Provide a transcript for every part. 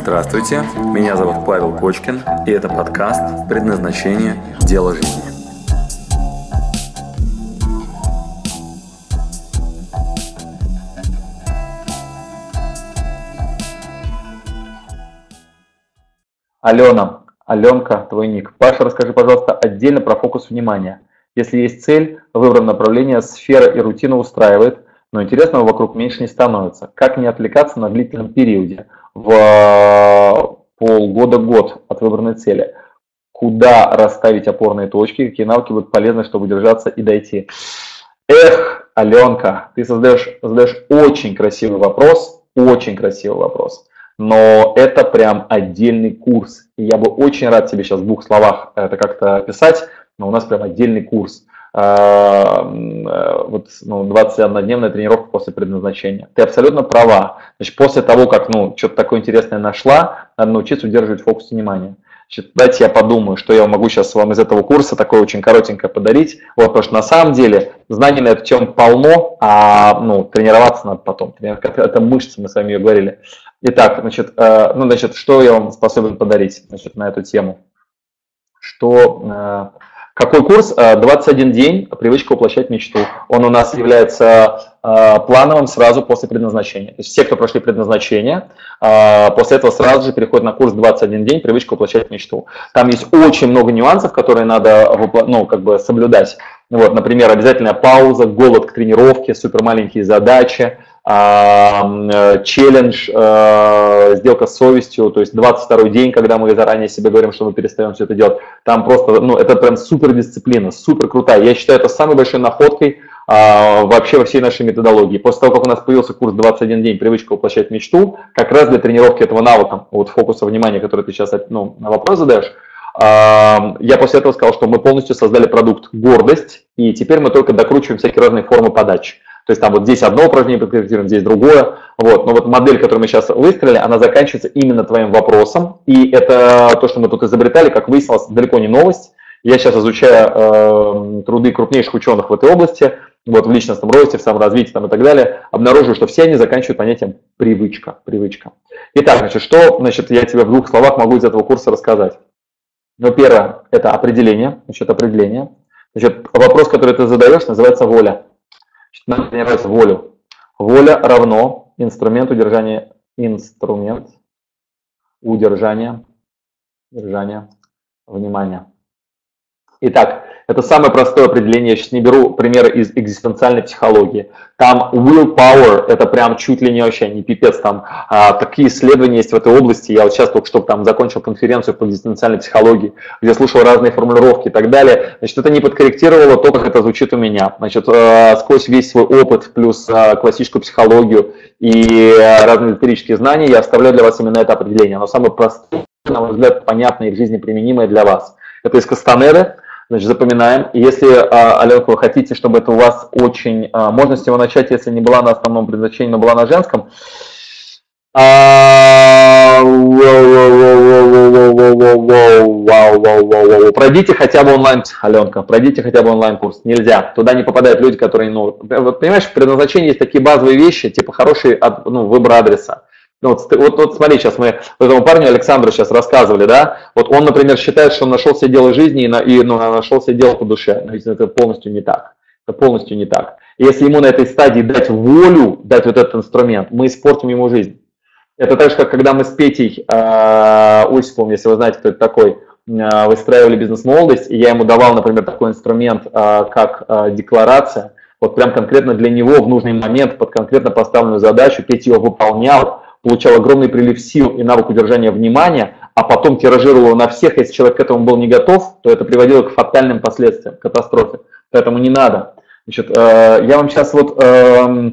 Здравствуйте, меня зовут Павел Кочкин, и это подкаст «Предназначение. Дело жизни». Алена, Аленка, твой ник. Паша, расскажи, пожалуйста, отдельно про фокус внимания. Если есть цель, выбран направление, сфера и рутина устраивает, но интересного вокруг меньше не становится. Как не отвлекаться на длительном периоде, в э, полгода-год от выбранной цели? Куда расставить опорные точки, какие навыки будут полезны, чтобы держаться и дойти? Эх, Аленка, ты создаешь, задаешь очень красивый вопрос, очень красивый вопрос. Но это прям отдельный курс. И я бы очень рад тебе сейчас в двух словах это как-то описать, но у нас прям отдельный курс. А, э, вот, ну, 21-дневная тренировка после предназначения. Ты абсолютно права. Значит, после того, как ну, что-то такое интересное нашла, надо научиться удерживать фокус внимания. Значит, дайте я подумаю, что я могу сейчас вам из этого курса такое очень коротенькое подарить. Вот, потому что на самом деле знаний на эту тему полно, а ну, тренироваться надо потом. Это мышцы, мы с вами ее говорили. Итак, значит, э, ну, значит, что я вам способен подарить значит, на эту тему? Что э, какой курс? 21 э, день, привычка воплощать мечту. Он у нас является э, плановым сразу после предназначения. То есть все, кто прошли предназначение, э, после этого сразу же переходят на курс 21 день, привычка воплощать мечту. Там есть очень много нюансов, которые надо ну, как бы соблюдать. Вот, например, обязательная пауза, голод к тренировке, супер маленькие задачи, челлендж, э, сделка с совестью, то есть 22 день, когда мы заранее себе говорим, что мы перестаем все это делать, там просто, ну, это прям супер дисциплина, супер крутая. Я считаю, это самой большой находкой а, вообще во всей нашей методологии. После того, как у нас появился курс 21 день, привычка воплощать мечту, как раз для тренировки этого навыка, вот фокуса внимания, который ты сейчас ну, на вопрос задаешь, я после этого сказал, что мы полностью создали продукт «Гордость», и теперь мы только докручиваем всякие разные формы подачи. То есть там вот здесь одно упражнение подкорректируем, здесь другое. Вот. Но вот модель, которую мы сейчас выстроили, она заканчивается именно твоим вопросом. И это то, что мы тут изобретали, как выяснилось, далеко не новость. Я сейчас изучаю э, труды крупнейших ученых в этой области, вот в личностном росте, в саморазвитии там, и так далее, обнаруживаю, что все они заканчивают понятием привычка. привычка. Итак, значит, что значит, я тебе в двух словах могу из этого курса рассказать? Ну, первое – это определение. Значит, определение. Значит, вопрос, который ты задаешь, называется воля. Нам тренировать волю. Воля равно инструмент удержания, инструмент удержания, удержания внимания. Итак, это самое простое определение. Я сейчас не беру примеры из экзистенциальной психологии. Там willpower, это прям чуть ли не вообще не пипец. Там а, такие исследования есть в этой области. Я вот сейчас только что там закончил конференцию по экзистенциальной психологии, где слушал разные формулировки и так далее. Значит, это не подкорректировало то, как это звучит у меня. Значит, а, сквозь весь свой опыт, плюс а, классическую психологию и а, разные эзотерические знания, я оставляю для вас именно это определение. Оно самое простое, на мой взгляд, понятное и в жизни применимое для вас. Это из Кастанеры, Значит, запоминаем. Если, а, Аленка, вы хотите, чтобы это у вас очень... А, можно с него начать, если не была на основном предназначении, но была на женском. Пройдите хотя бы онлайн, Аленка, пройдите хотя бы онлайн-курс. Нельзя. Туда не попадают люди, которые, ну, вот, понимаешь, в предназначении есть такие базовые вещи, типа хороший ну, выбор адреса. Ну, вот, вот, вот смотри, сейчас мы этому парню Александру сейчас рассказывали, да, вот он, например, считает, что он нашел себе дело жизни и, на, и ну, нашел себе дело по душе, но это полностью не так, это полностью не так. И если ему на этой стадии дать волю, дать вот этот инструмент, мы испортим ему жизнь. Это так же, как когда мы с Петей э, Осиповым, если вы знаете, кто это такой, э, выстраивали бизнес-молодость, и я ему давал, например, такой инструмент, э, как э, декларация, вот прям конкретно для него в нужный момент под конкретно поставленную задачу, Петя ее выполнял, получал огромный прилив сил и навык удержания внимания, а потом тиражировал на всех, если человек к этому был не готов, то это приводило к фатальным последствиям, к катастрофе. Поэтому не надо. Значит, э, я вам сейчас вот э,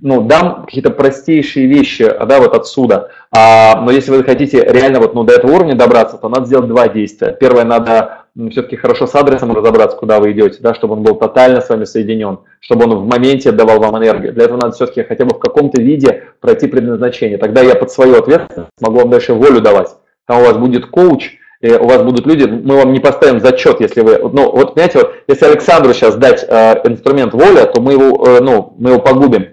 ну, дам какие-то простейшие вещи, да, вот отсюда. А, но если вы хотите реально вот ну, до этого уровня добраться, то надо сделать два действия. Первое, надо все-таки хорошо с адресом разобраться, куда вы идете, да, чтобы он был тотально с вами соединен, чтобы он в моменте отдавал вам энергию. Для этого надо все-таки хотя бы в каком-то виде пройти предназначение. Тогда я под свою ответственность могу вам дальше волю давать. Там у вас будет коуч, и у вас будут люди, мы вам не поставим зачет, если вы, ну, вот, понимаете, вот, если Александру сейчас дать э, инструмент воля, то мы его, э, ну, мы его погубим.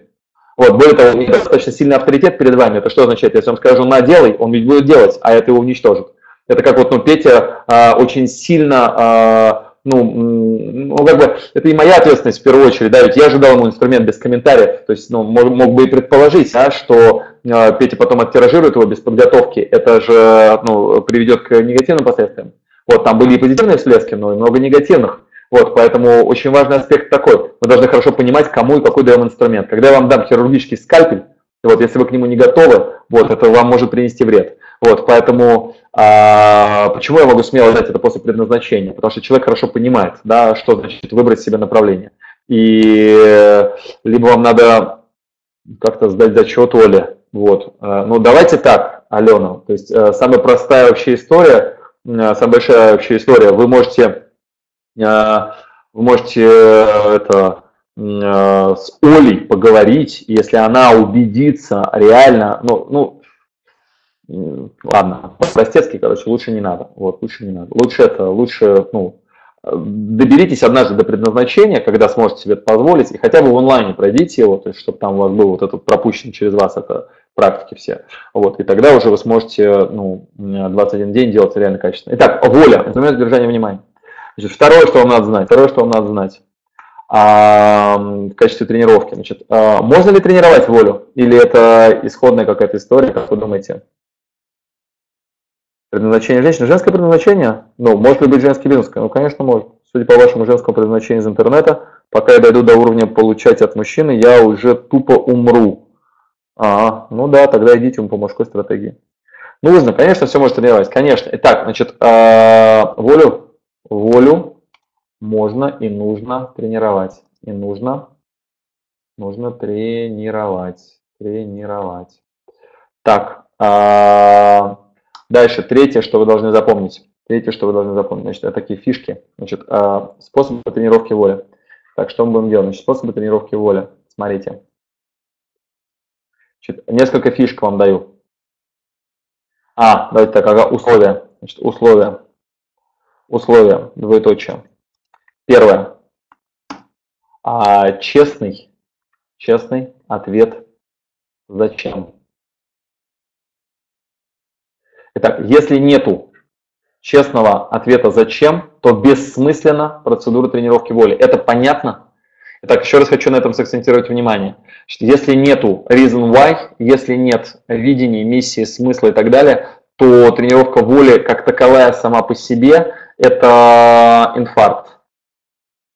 Вот, более того, достаточно сильный авторитет перед вами. Это что означает? Если он скажу «на, делай», он ведь будет делать, а это его уничтожит. Это как вот, ну, Петя а, очень сильно, а, ну, ну, как бы, это и моя ответственность в первую очередь, да, ведь я же дал ему инструмент без комментариев, то есть, ну, мог, мог бы и предположить, да, что а, Петя потом оттиражирует его без подготовки, это же, ну, приведет к негативным последствиям. Вот, там были и позитивные всплески, но и много негативных. Вот, поэтому очень важный аспект такой. Мы должны хорошо понимать, кому и какой даем инструмент. Когда я вам дам хирургический скальпель, вот, если вы к нему не готовы, вот, это вам может принести вред. Вот, поэтому а, почему я могу смело дать это после предназначения? Потому что человек хорошо понимает, да, что значит выбрать себе направление. И либо вам надо как-то сдать зачет Оле. Вот. А, ну, давайте так, Алена. То есть э, самая простая вообще история, э, самая большая вообще история. Вы можете а, вы можете э, это, с Олей поговорить, если она убедится реально, ну, ну ладно, простецкий, короче, лучше не надо, вот, лучше не надо. Лучше это, лучше, ну, доберитесь однажды до предназначения, когда сможете себе это позволить, и хотя бы в онлайне пройдите его, то есть, чтобы там у вас был вот этот пропущен через вас это практики все. Вот, и тогда уже вы сможете, ну, 21 день делать реально качественно. Итак, воля, инструмент держания внимания. Значит, второе, что вам надо знать, второе, что вам надо знать а, в качестве тренировки. Значит, а, можно ли тренировать волю? Или это исходная какая-то история, как вы думаете? Предназначение женщины. Женское предназначение? Ну, может ли быть женский бизнес? Ну, конечно, может. Судя по вашему женскому предназначению из интернета, пока я дойду до уровня получать от мужчины, я уже тупо умру. А, ну да, тогда идите по мужской стратегии. Нужно, конечно, все может тренировать, конечно. Итак, значит, а, волю волю можно и нужно тренировать. И нужно, нужно тренировать. Тренировать. Так, а, дальше третье, что вы должны запомнить. Третье, что вы должны запомнить, значит, это такие фишки. Значит, а, способы тренировки воли. Так, что мы будем делать? Значит, способы тренировки воли. Смотрите. Значит, несколько фишек вам даю. А, давайте так, ага, условия. Значит, условия. Условия, двоеточие. Первое. А, честный, честный ответ зачем. Итак, если нету честного ответа зачем, то бессмысленно процедура тренировки воли. Это понятно? Итак, еще раз хочу на этом сакцентировать внимание. Если нету reason why, если нет видения, миссии, смысла и так далее, то тренировка воли как таковая сама по себе это инфаркт.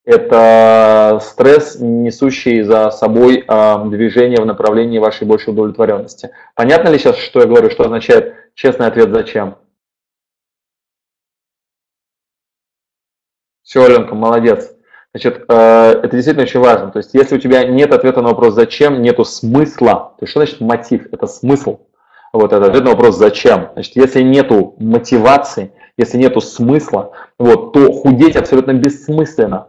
Это стресс, несущий за собой э, движение в направлении вашей большей удовлетворенности. Понятно ли сейчас, что я говорю, что означает честный ответ «зачем»? Все, Аленка, молодец. Значит, э, это действительно очень важно. То есть, если у тебя нет ответа на вопрос «зачем», нету смысла. То есть, что значит мотив? Это смысл. Вот это ответ на вопрос «зачем?». Значит, если нету мотивации, если нету смысла, вот, то худеть абсолютно бессмысленно.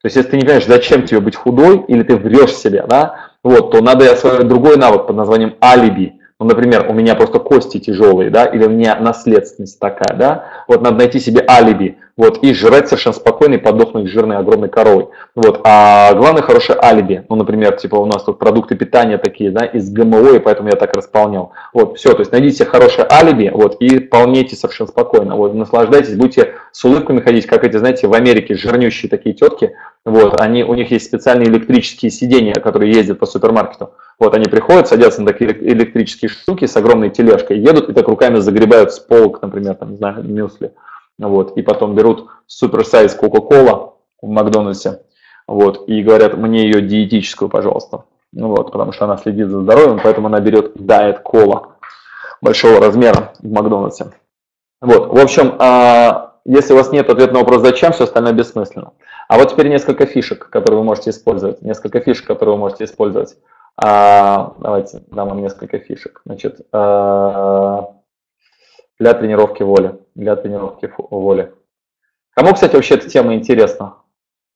То есть, если ты не понимаешь, зачем тебе быть худой, или ты врешь себе, да, вот, то надо освоить другой навык под названием алиби. Ну, например, у меня просто кости тяжелые, да, или у меня наследственность такая, да, вот надо найти себе алиби, вот, и жрать совершенно спокойно и подохнуть жирной огромной коровой, вот, а главное хорошее алиби, ну, например, типа у нас тут продукты питания такие, да, из ГМО, и поэтому я так располнял, вот, все, то есть найдите себе хорошее алиби, вот, и полнейте совершенно спокойно, вот, наслаждайтесь, будете с улыбками ходить, как эти, знаете, в Америке жирнющие такие тетки, вот, они, у них есть специальные электрические сиденья, которые ездят по супермаркету, вот они приходят, садятся на такие электрические штуки с огромной тележкой, едут и так руками загребают с полок, например, там, не знаю, мюсли. Вот, и потом берут суперсайз Кока-Кола в Макдональдсе, вот, и говорят, мне ее диетическую, пожалуйста. Ну вот, потому что она следит за здоровьем, поэтому она берет Diet Cola большого размера в Макдональдсе. Вот, в общем, а, если у вас нет ответа на вопрос «зачем?», все остальное бессмысленно. А вот теперь несколько фишек, которые вы можете использовать. Несколько фишек, которые вы можете использовать. А, давайте дам вам несколько фишек. Значит, а, для тренировки воли. Для тренировки воли. Кому, кстати, вообще эта тема интересна?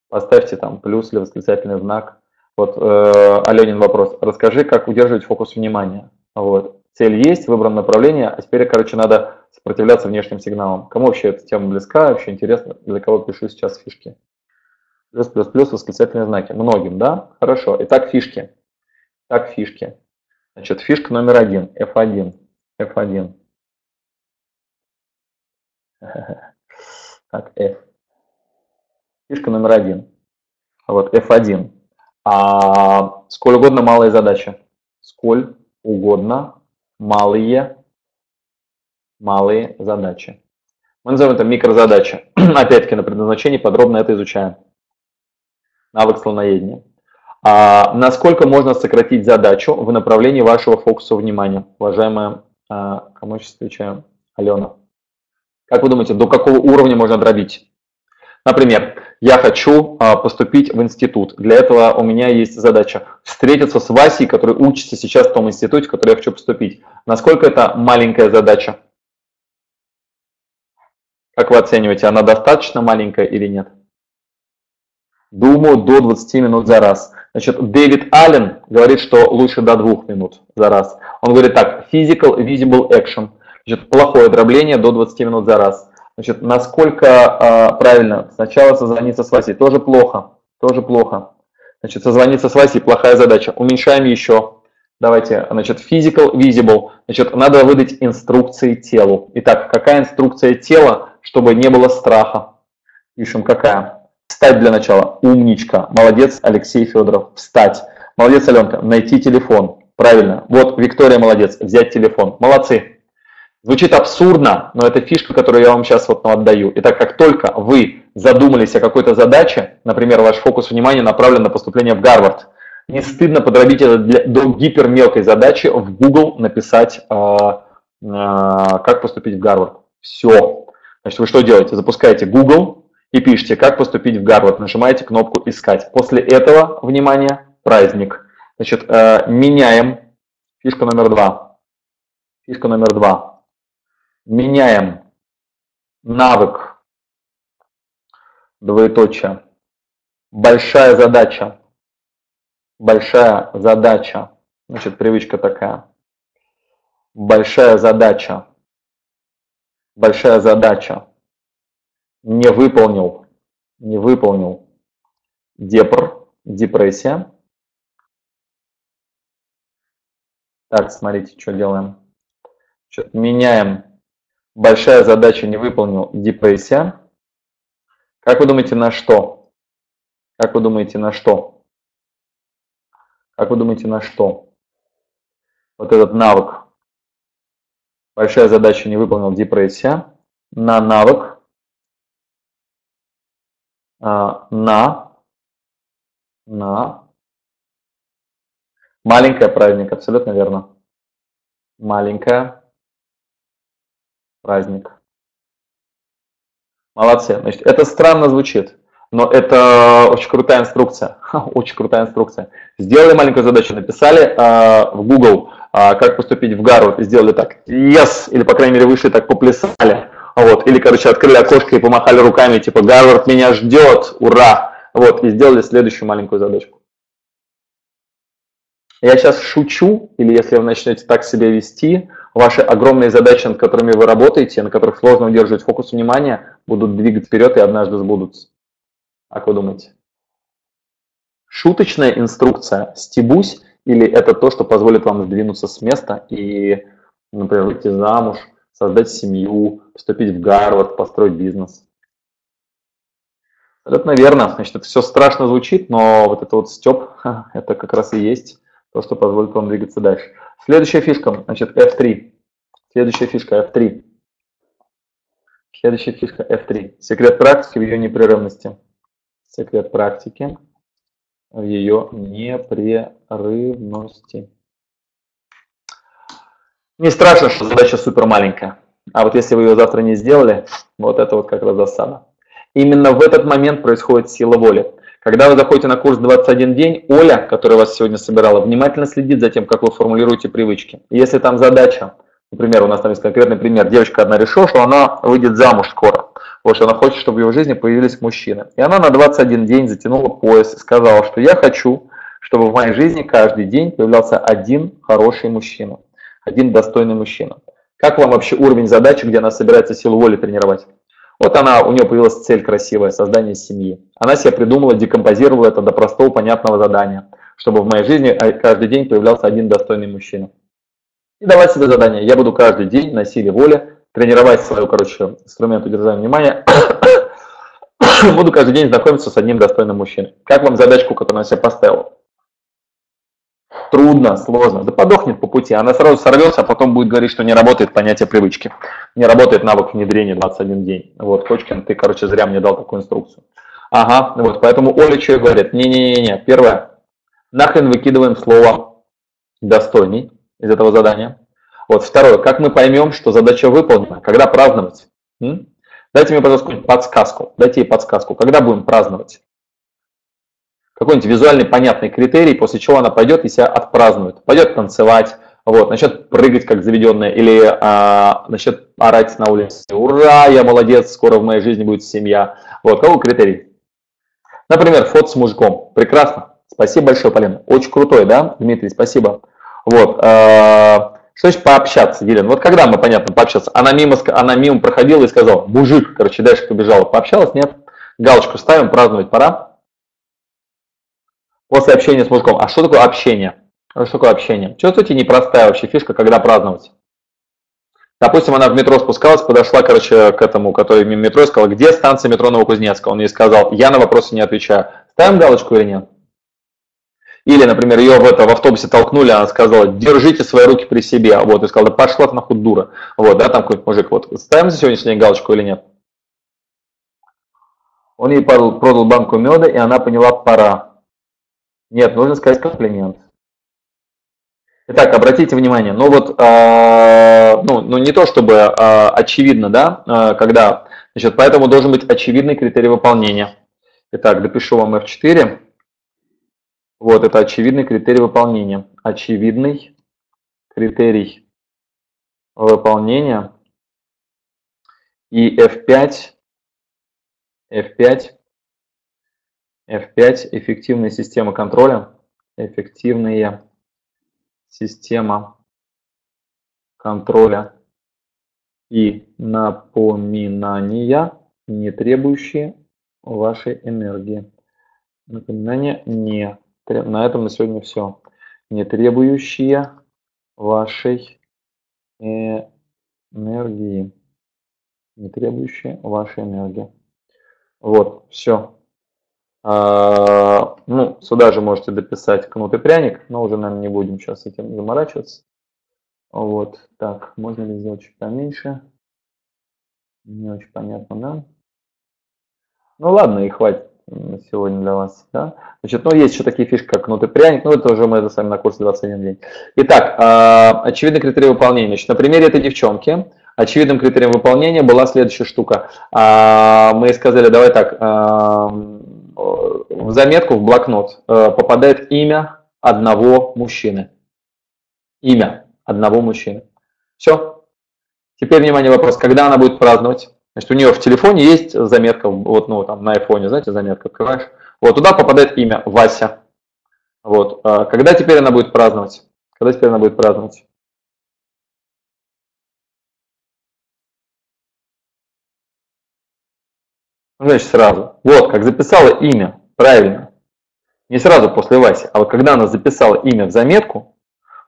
Поставьте там плюс или восклицательный знак. Вот, э, Аленин вопрос. Расскажи, как удерживать фокус внимания. Вот. Цель есть, выбрано направление, а теперь, короче, надо сопротивляться внешним сигналам. Кому вообще эта тема близка, вообще интересно, для кого пишу сейчас фишки? Плюс, плюс, плюс, восклицательные знаки. Многим, да? Хорошо. Итак, фишки. Так, фишки. Значит, фишка номер один, F1. F1. Так, F. Фишка номер один. Вот, F1. А, сколь угодно малые задачи. Сколь угодно малые, малые задачи. Мы назовем это микрозадача. Опять-таки на предназначении подробно это изучаем. Навык слоноедения. А насколько можно сократить задачу в направлении вашего фокуса внимания? Уважаемая, а, кому сейчас отвечаю? Алена. Как вы думаете, до какого уровня можно дробить? Например, я хочу а, поступить в институт. Для этого у меня есть задача встретиться с Васей, который учится сейчас в том институте, в который я хочу поступить. Насколько это маленькая задача? Как вы оцениваете, она достаточно маленькая или нет? Думаю, до 20 минут за раз. Значит, Дэвид Аллен говорит, что лучше до 2 минут за раз. Он говорит так, physical visible action. Значит, плохое дробление до 20 минут за раз. Значит, насколько э, правильно? Сначала созвониться с Васей. Тоже плохо. Тоже плохо. Значит, созвониться с Васей плохая задача. Уменьшаем еще. Давайте, значит, physical visible. Значит, надо выдать инструкции телу. Итак, какая инструкция тела, чтобы не было страха? Пишем, какая? Встать для начала. Умничка. Молодец, Алексей Федоров. Встать. Молодец, Аленка. Найти телефон. Правильно. Вот, Виктория молодец. Взять телефон. Молодцы. Звучит абсурдно, но это фишка, которую я вам сейчас вот отдаю. Итак, как только вы задумались о какой-то задаче, например, ваш фокус внимания направлен на поступление в Гарвард, не стыдно подробить это для, до гипермелкой задачи в Google написать, э, э, как поступить в Гарвард. Все. Значит, вы что делаете? Запускаете Google и пишите, как поступить в Гарвард. Нажимаете кнопку «Искать». После этого, внимание, праздник. Значит, э, меняем. Фишка номер два. Фишка номер два меняем навык, двоеточие, большая задача, большая задача, значит, привычка такая, большая задача, большая задача, не выполнил, не выполнил, депр, депрессия. Так, смотрите, что делаем. Меняем Большая задача не выполнил, депрессия. Как вы думаете, на что? Как вы думаете, на что? Как вы думаете, на что? Вот этот навык. Большая задача не выполнил, депрессия. На навык. А, на. На. Маленькая праздник, абсолютно верно. Маленькая праздник. Молодцы. Значит, это странно звучит, но это очень крутая инструкция. Очень крутая инструкция. Сделали маленькую задачу, написали э, в Google, э, как поступить в Гарвард, и сделали так, yes, или, по крайней мере, вышли так, поплясали. Вот, или, короче, открыли окошко и помахали руками, типа, Гарвард меня ждет, ура! Вот, и сделали следующую маленькую задачку. Я сейчас шучу, или если вы начнете так себя вести, ваши огромные задачи, над которыми вы работаете, на которых сложно удерживать фокус внимания, будут двигать вперед и однажды сбудутся. Как вы думаете? Шуточная инструкция «стебусь» или это то, что позволит вам сдвинуться с места и, например, выйти замуж, создать семью, поступить в Гарвард, построить бизнес? Это наверное. Значит, это все страшно звучит, но вот это вот степ, это как раз и есть то, что позволит вам двигаться дальше. Следующая фишка, значит, F3. Следующая фишка F3. Следующая фишка F3. Секрет практики в ее непрерывности. Секрет практики в ее непрерывности. Не страшно, что задача супер маленькая. А вот если вы ее завтра не сделали, вот это вот как раз засада. Именно в этот момент происходит сила воли. Когда вы заходите на курс 21 день, Оля, которая вас сегодня собирала, внимательно следит за тем, как вы формулируете привычки. Если там задача, например, у нас там есть конкретный пример, девочка одна решила, что она выйдет замуж скоро, вот, что она хочет, чтобы в его жизни появились мужчины. И она на 21 день затянула пояс и сказала, что я хочу, чтобы в моей жизни каждый день появлялся один хороший мужчина, один достойный мужчина. Как вам вообще уровень задачи, где она собирается силу воли тренировать? Вот она, у нее появилась цель красивая, создание семьи. Она себе придумала, декомпозировала это до простого, понятного задания, чтобы в моей жизни э, каждый день появлялся один достойный мужчина. И давать себе задание. Я буду каждый день на силе воли тренировать свою, короче, инструмент удержания внимания. буду каждый день знакомиться с одним достойным мужчиной. Как вам задачку, которую она себе поставила? Трудно, сложно. Да подохнет по пути. Она сразу сорвется, а потом будет говорить, что не работает понятие привычки. Не работает навык внедрения 21 день. Вот, Кочкин, ты, короче, зря мне дал такую инструкцию. Ага, вот, поэтому Оля что говорит? Не-не-не-не. Первое. Нахрен выкидываем слово достойный из этого задания. Вот второе, как мы поймем, что задача выполнена, когда праздновать? М? Дайте мне, пожалуйста, подсказку. Дайте ей подсказку, когда будем праздновать? Какой-нибудь визуальный понятный критерий, после чего она пойдет и себя отпразднует. Пойдет танцевать, вот, начнет прыгать как заведенная или а, начнет орать на улице. Ура, я молодец, скоро в моей жизни будет семья. Вот, какой критерий? Например, фото с мужиком. Прекрасно. Спасибо большое, Полина. Очень крутой, да, Дмитрий, спасибо. Вот. Э, что значит пообщаться, Елена? Вот когда мы, понятно, пообщаться? Она мимо, она мимо проходила и сказала, мужик, короче, дальше побежала. Пообщалась? Нет? Галочку ставим, праздновать пора. После общения с мужиком. А что такое общение? Что такое общение? Чувствуете, непростая вообще фишка, когда праздновать? Допустим, она в метро спускалась, подошла, короче, к этому, который мимо метро, и сказала, где станция метро Новокузнецка? Он ей сказал, я на вопросы не отвечаю. Ставим галочку или нет? Или, например, ее в, это, в автобусе толкнули, она сказала, держите свои руки при себе. Вот, и сказала, да пошла ты нахуй дура. Вот, да, там какой-то мужик. Вот, ставим за сегодняшний день галочку или нет? Он ей продал банку меда, и она поняла, пора. Нет, нужно сказать комплимент. Итак, обратите внимание, ну вот, э, ну, ну не то чтобы э, очевидно, да, э, когда, значит, поэтому должен быть очевидный критерий выполнения. Итак, допишу вам F4. Вот, это очевидный критерий выполнения. Очевидный критерий выполнения. И F5, F5, F5, эффективная система контроля, эффективная система контроля и напоминания, не требующие вашей энергии. Напоминания не на этом на сегодня все. Не требующие вашей энергии. Не требующие вашей энергии. Вот, все. А, ну, сюда же можете дописать кнут и пряник, но уже, наверное, не будем сейчас этим заморачиваться. Вот, так, можно ли сделать чуть поменьше? Не очень понятно, да? Ну ладно, и хватит сегодня для вас. Да? Значит, ну, есть еще такие фишки, как кнут и пряник, ну, это уже мы это с вами на курсе 21 день. Итак, э, очевидный критерий выполнения. Значит, на примере этой девчонки очевидным критерием выполнения была следующая штука. Э, мы сказали, давай так, в заметку, в блокнот э, попадает имя одного мужчины. Имя одного мужчины. Все. Теперь, внимание, вопрос, когда она будет праздновать? Значит, у нее в телефоне есть заметка, вот, ну, там, на айфоне, знаете, заметка открываешь. Вот туда попадает имя Вася. Вот. А когда теперь она будет праздновать? Когда теперь она будет праздновать? Ну, значит, сразу. Вот, как записала имя, правильно. Не сразу после Васи, а вот когда она записала имя в заметку,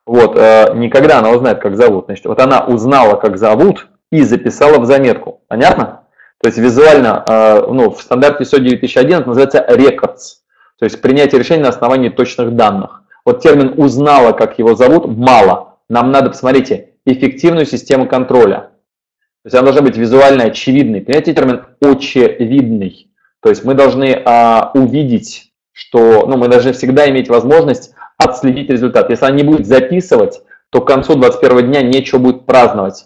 вот, э, не когда она узнает, как зовут. Значит, вот она узнала, как зовут, и записала в заметку. Понятно? То есть визуально, э, ну, в стандарте ISO 9001 называется records, то есть принятие решения на основании точных данных. Вот термин «узнала, как его зовут» мало. Нам надо, посмотрите, эффективную систему контроля. То есть она должна быть визуально очевидной. Понимаете термин «очевидный»? То есть мы должны а, увидеть, что, ну, мы должны всегда иметь возможность отследить результат. Если она не будет записывать, то к концу 21 дня нечего будет праздновать.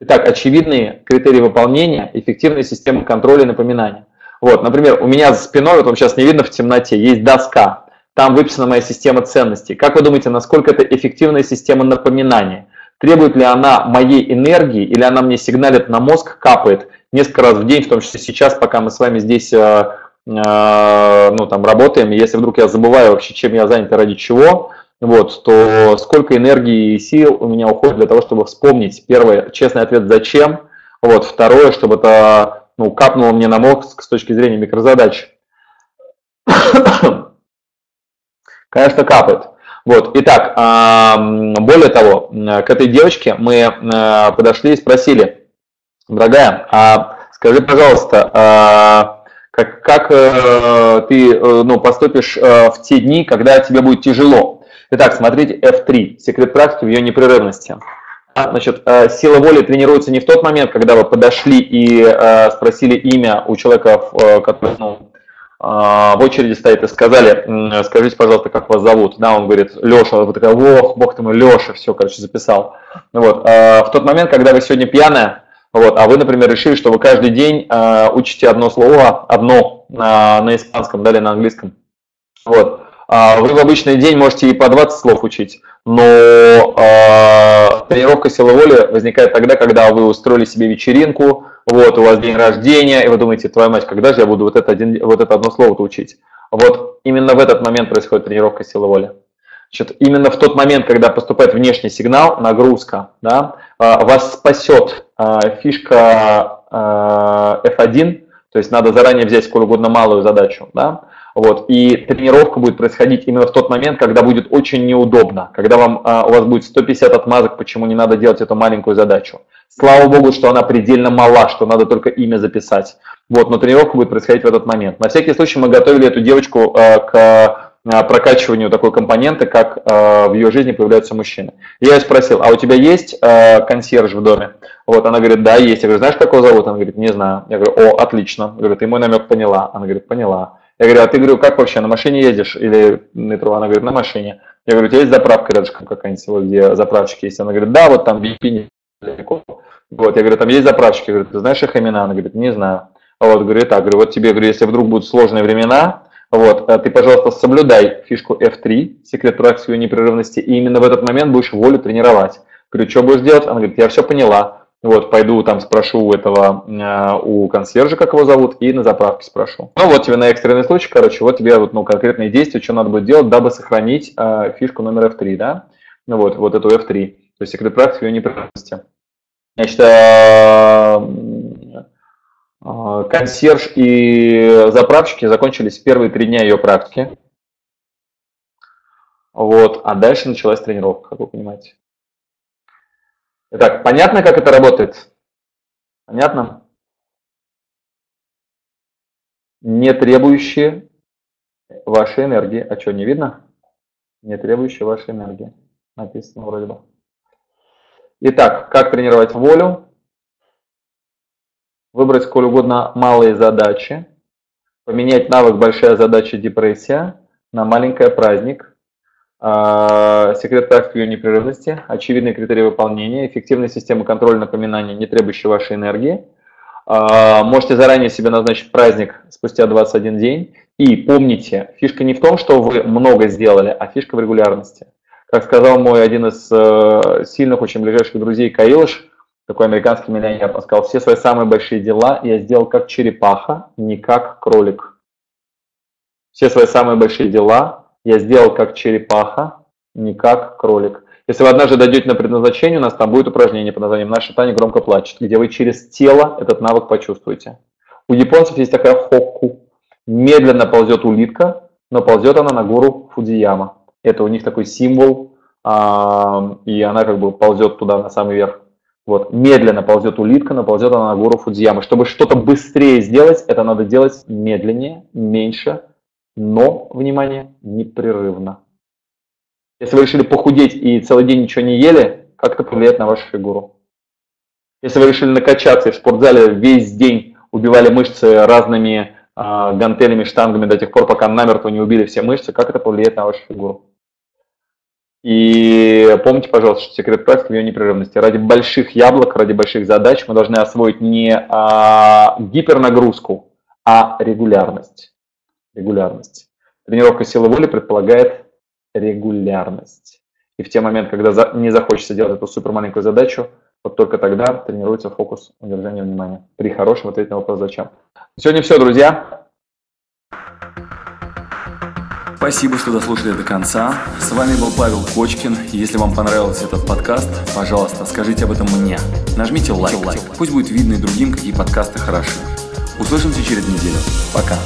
Итак, очевидные критерии выполнения, эффективная система контроля и напоминания. Вот, например, у меня за спиной, вот вам сейчас не видно в темноте, есть доска. Там выписана моя система ценностей. Как вы думаете, насколько это эффективная система напоминания? Требует ли она моей энергии или она мне сигналит на мозг, капает несколько раз в день, в том числе сейчас, пока мы с вами здесь э, э, ну, там, работаем. Если вдруг я забываю вообще, чем я занят и ради чего, вот, то сколько энергии и сил у меня уходит для того, чтобы вспомнить, первое, честный ответ «зачем?», вот, второе, чтобы это ну, капнуло мне на мозг с точки зрения микрозадач. Конечно, капает. Вот, итак, более того, к этой девочке мы подошли и спросили, дорогая, а скажи, пожалуйста, а как, как э, ты э, ну, поступишь э, в те дни, когда тебе будет тяжело? Итак, смотрите F3, секрет практики в ее непрерывности. Значит, сила воли тренируется не в тот момент, когда вы подошли и спросили имя у человека, который ну, в очереди стоит, и сказали, скажите, пожалуйста, как вас зовут. Да, он говорит, Леша, вы такая, ох, бог ты мой, Леша, все, короче, записал. Вот. В тот момент, когда вы сегодня пьяная, вот, а вы, например, решили, что вы каждый день э, учите одно слово, одно э, на испанском, да, или на английском. Вот. А вы в обычный день можете и по 20 слов учить, но э, тренировка силы воли возникает тогда, когда вы устроили себе вечеринку, вот, у вас день рождения, и вы думаете, твоя мать, когда же я буду вот это, один, вот это одно слово учить? Вот именно в этот момент происходит тренировка силы воли. Значит, именно в тот момент, когда поступает внешний сигнал, нагрузка, да, а, вас спасет а, фишка а, F1, то есть надо заранее взять сколь угодно малую задачу, да, вот, и тренировка будет происходить именно в тот момент, когда будет очень неудобно, когда вам, у вас будет 150 отмазок, почему не надо делать эту маленькую задачу. Слава богу, что она предельно мала, что надо только имя записать. Вот, но тренировка будет происходить в этот момент. На всякий случай мы готовили эту девочку к Э, прокачиванию такой компоненты, как э, в ее жизни появляются мужчины. Я ее спросил, а у тебя есть э, консьерж в доме? Вот, она говорит, да, есть. Я говорю, знаешь, как его зовут? Она говорит, не знаю. Я говорю, о, отлично. Я говорю, ты мой намек поняла. Она говорит, поняла. Я говорю, а ты, говорю, как вообще, на машине ездишь или метро? Она говорит, на машине. Я говорю, у тебя есть заправка рядышком какая-нибудь, где заправщики есть? Она говорит, да, вот там BP недалеко. Вот, я говорю, там есть заправщики? Я говорю, ты знаешь их имена? Она говорит, не знаю. Вот, говорю, так, говорю, вот тебе, говорю, если вдруг будут сложные времена, вот, э, ты, пожалуйста, соблюдай фишку F3, секрет практики непрерывности, и именно в этот момент будешь волю тренировать. Говорю, что будешь делать? Она говорит, я все поняла. Вот, пойду там спрошу у этого, э, у консьержа, как его зовут, и на заправке спрошу. Ну вот тебе на экстренный случай, короче, вот тебе вот, ну, конкретные действия, что надо будет делать, дабы сохранить э, фишку номер F3, да? Ну вот, вот эту F3, то есть секрет практики ее непрерывности. Значит, а, консьерж и заправщики закончились первые три дня ее практики. Вот, а дальше началась тренировка, как вы понимаете. Итак, понятно, как это работает? Понятно? Не требующие вашей энергии. А что, не видно? Не требующие вашей энергии. Написано вроде бы. Итак, как тренировать волю? выбрать сколь угодно малые задачи, поменять навык «большая задача депрессия» на маленькая праздник, а, секрет практики ее непрерывности, очевидные критерии выполнения, эффективная система контроля напоминания, не требующая вашей энергии. А, можете заранее себе назначить праздник спустя 21 день. И помните, фишка не в том, что вы много сделали, а фишка в регулярности. Как сказал мой один из э, сильных, очень ближайших друзей Каилыш, такой американский миллионер, он сказал, все свои самые большие дела я сделал как черепаха, не как кролик. Все свои самые большие дела я сделал как черепаха, не как кролик. Если вы однажды дойдете на предназначение, у нас там будет упражнение под названием «Наша Таня громко плачет», где вы через тело этот навык почувствуете. У японцев есть такая хокку. Медленно ползет улитка, но ползет она на гору Фудзияма. Это у них такой символ, и она как бы ползет туда на самый верх. Вот, медленно ползет улитка, но ползет она на гору Фудзиямы. Чтобы что-то быстрее сделать, это надо делать медленнее, меньше, но, внимание, непрерывно. Если вы решили похудеть и целый день ничего не ели, как это повлияет на вашу фигуру? Если вы решили накачаться и в спортзале весь день убивали мышцы разными э, гантелями, штангами до тех пор, пока намертво не убили все мышцы, как это повлияет на вашу фигуру? И помните, пожалуйста, что секрет практики в ее непрерывности. Ради больших яблок, ради больших задач мы должны освоить не а, гипернагрузку, а регулярность. Регулярность. Тренировка силы воли предполагает регулярность. И в те моменты, когда не захочется делать эту супер маленькую задачу, вот только тогда тренируется фокус удержания внимания. При хорошем ответе на вопрос «Зачем?». Сегодня все, друзья. Спасибо, что дослушали до конца. С вами был Павел Кочкин. Если вам понравился этот подкаст, пожалуйста, скажите об этом мне. Нажмите лайк. Пусть будет видно и другим, какие подкасты хороши. Услышимся через неделю. Пока.